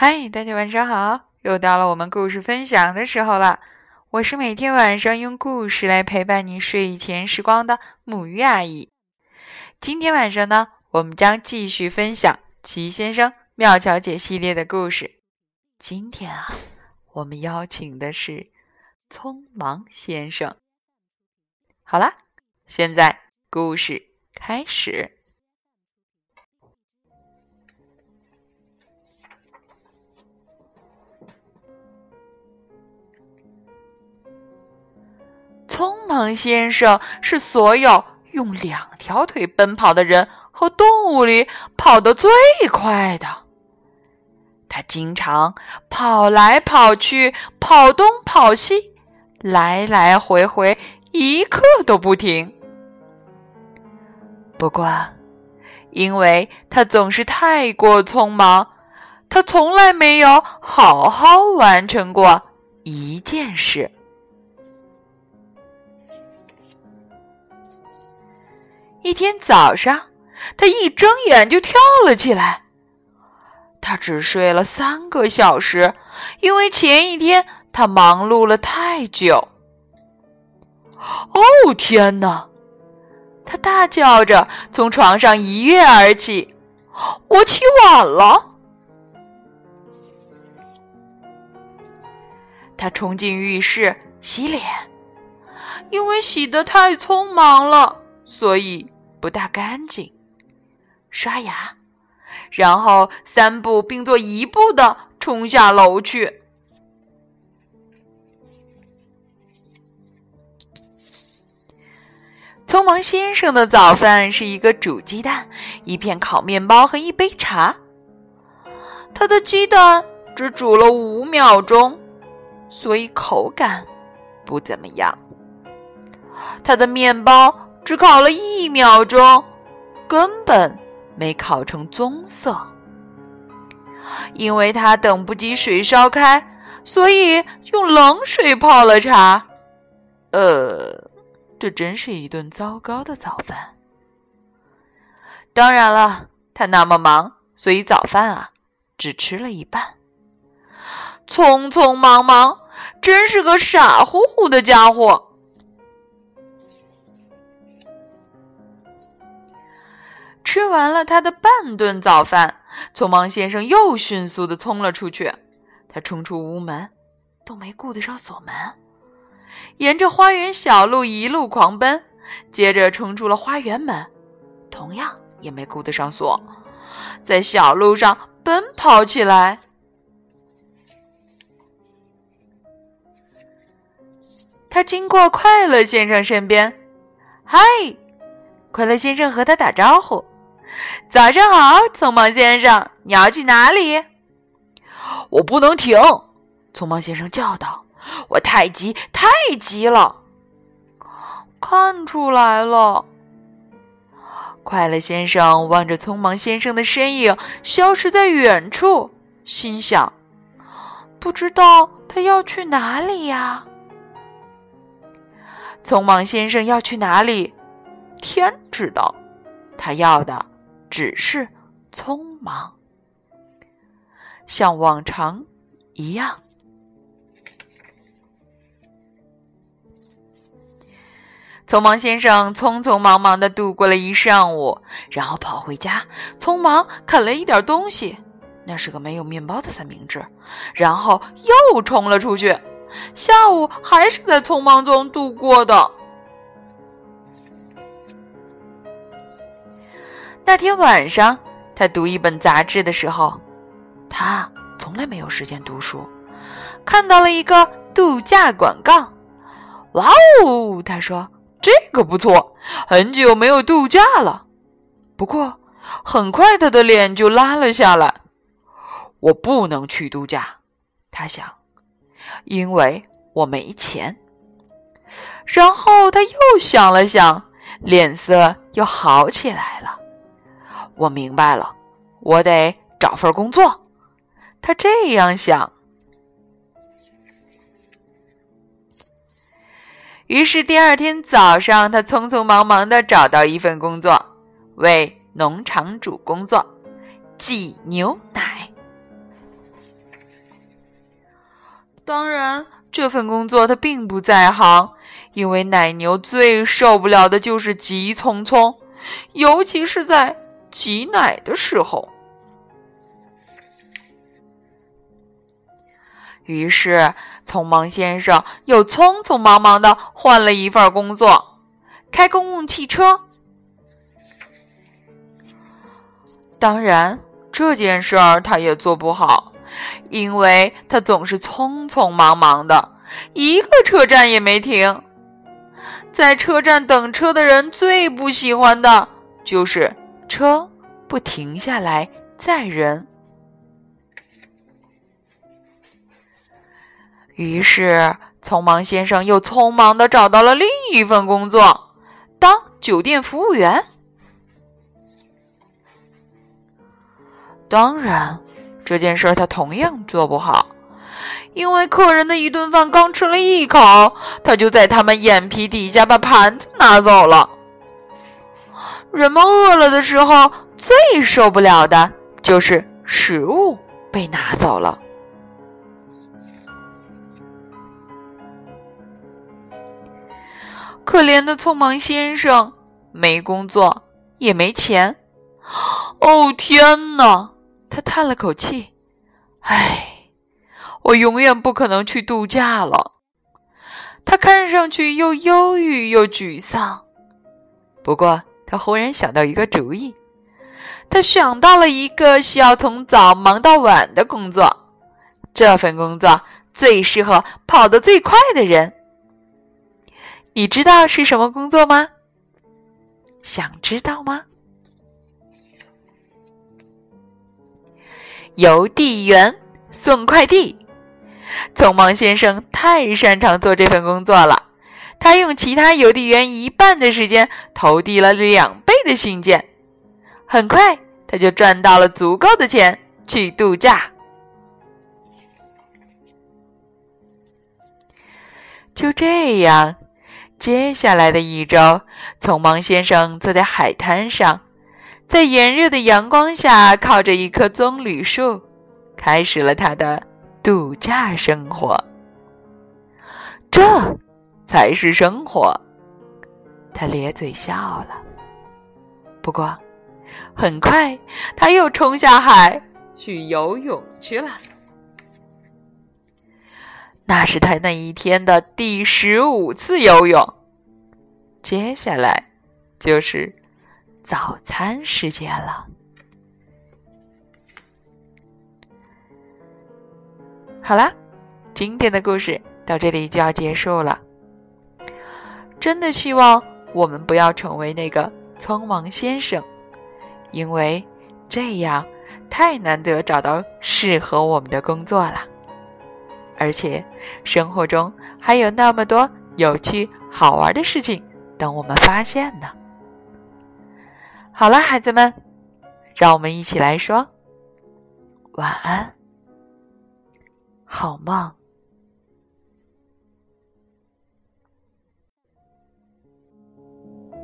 嗨，大家晚上好！又到了我们故事分享的时候了。我是每天晚上用故事来陪伴你睡前时光的母鱼阿姨。今天晚上呢，我们将继续分享《齐先生妙巧姐》系列的故事。今天啊，我们邀请的是匆忙先生。好啦，现在故事开始。匆忙先生是所有用两条腿奔跑的人和动物里跑得最快的。他经常跑来跑去，跑东跑西，来来回回，一刻都不停。不过，因为他总是太过匆忙，他从来没有好好完成过一件事。一天早上，他一睁眼就跳了起来。他只睡了三个小时，因为前一天他忙碌了太久。哦，天哪！他大叫着从床上一跃而起，“我起晚了！”他冲进浴室洗脸，因为洗得太匆忙了，所以。不大干净，刷牙，然后三步并作一步的冲下楼去。匆忙先生的早饭是一个煮鸡蛋、一片烤面包和一杯茶。他的鸡蛋只煮了五秒钟，所以口感不怎么样。他的面包。只烤了一秒钟，根本没烤成棕色。因为他等不及水烧开，所以用冷水泡了茶。呃，这真是一顿糟糕的早饭。当然了，他那么忙，所以早饭啊，只吃了一半。匆匆忙忙，真是个傻乎乎的家伙。吃完了他的半顿早饭，匆忙先生又迅速的冲了出去。他冲出屋门，都没顾得上锁门，沿着花园小路一路狂奔，接着冲出了花园门，同样也没顾得上锁，在小路上奔跑起来。他经过快乐先生身边，嗨，快乐先生和他打招呼。早上好，匆忙先生，你要去哪里？我不能停！匆忙先生叫道：“我太急，太急了。”看出来了。快乐先生望着匆忙先生的身影消失在远处，心想：“不知道他要去哪里呀？”匆忙先生要去哪里？天知道。他要的。只是匆忙，像往常一样。匆忙先生匆匆忙忙的度过了一上午，然后跑回家，匆忙啃了一点东西，那是个没有面包的三明治，然后又冲了出去。下午还是在匆忙中度过的。那天晚上，他读一本杂志的时候，他从来没有时间读书，看到了一个度假广告。哇哦！他说：“这个不错，很久没有度假了。”不过，很快他的脸就拉了下来。我不能去度假，他想，因为我没钱。然后他又想了想，脸色又好起来了。我明白了，我得找份工作。他这样想。于是第二天早上，他匆匆忙忙的找到一份工作，为农场主工作，挤牛奶。当然，这份工作他并不在行，因为奶牛最受不了的就是急匆匆，尤其是在挤奶的时候。于是，匆忙先生又匆匆忙忙的换了一份工作，开公共汽车。当然，这件事儿他也做不好，因为他总是匆匆忙忙的，一个车站也没停。在车站等车的人最不喜欢的就是车不停下来载人。于是，匆忙先生又匆忙的找到了另一份工作，当酒店服务员。当然，这件事他同样做不好，因为客人的一顿饭刚吃了一口，他就在他们眼皮底下把盘子拿走了。人们饿了的时候，最受不了的就是食物被拿走了。可怜的匆忙先生，没工作，也没钱。哦，天哪！他叹了口气：“唉，我永远不可能去度假了。”他看上去又忧郁又沮丧。不过，他忽然想到一个主意。他想到了一个需要从早忙到晚的工作，这份工作最适合跑得最快的人。你知道是什么工作吗？想知道吗？邮递员送快递。匆忙先生太擅长做这份工作了，他用其他邮递员一半的时间投递了两倍的信件，很快他就赚到了足够的钱去度假。就这样。接下来的一周，匆忙先生坐在海滩上，在炎热的阳光下，靠着一棵棕榈树，开始了他的度假生活。这才是生活，他咧嘴笑了。不过，很快他又冲下海去游泳去了。那是他那一天的第十五次游泳。接下来就是早餐时间了。好啦，今天的故事到这里就要结束了。真的希望我们不要成为那个匆忙先生，因为这样太难得找到适合我们的工作了。而且，生活中还有那么多有趣好玩的事情等我们发现呢。好了，孩子们，让我们一起来说晚安，好梦。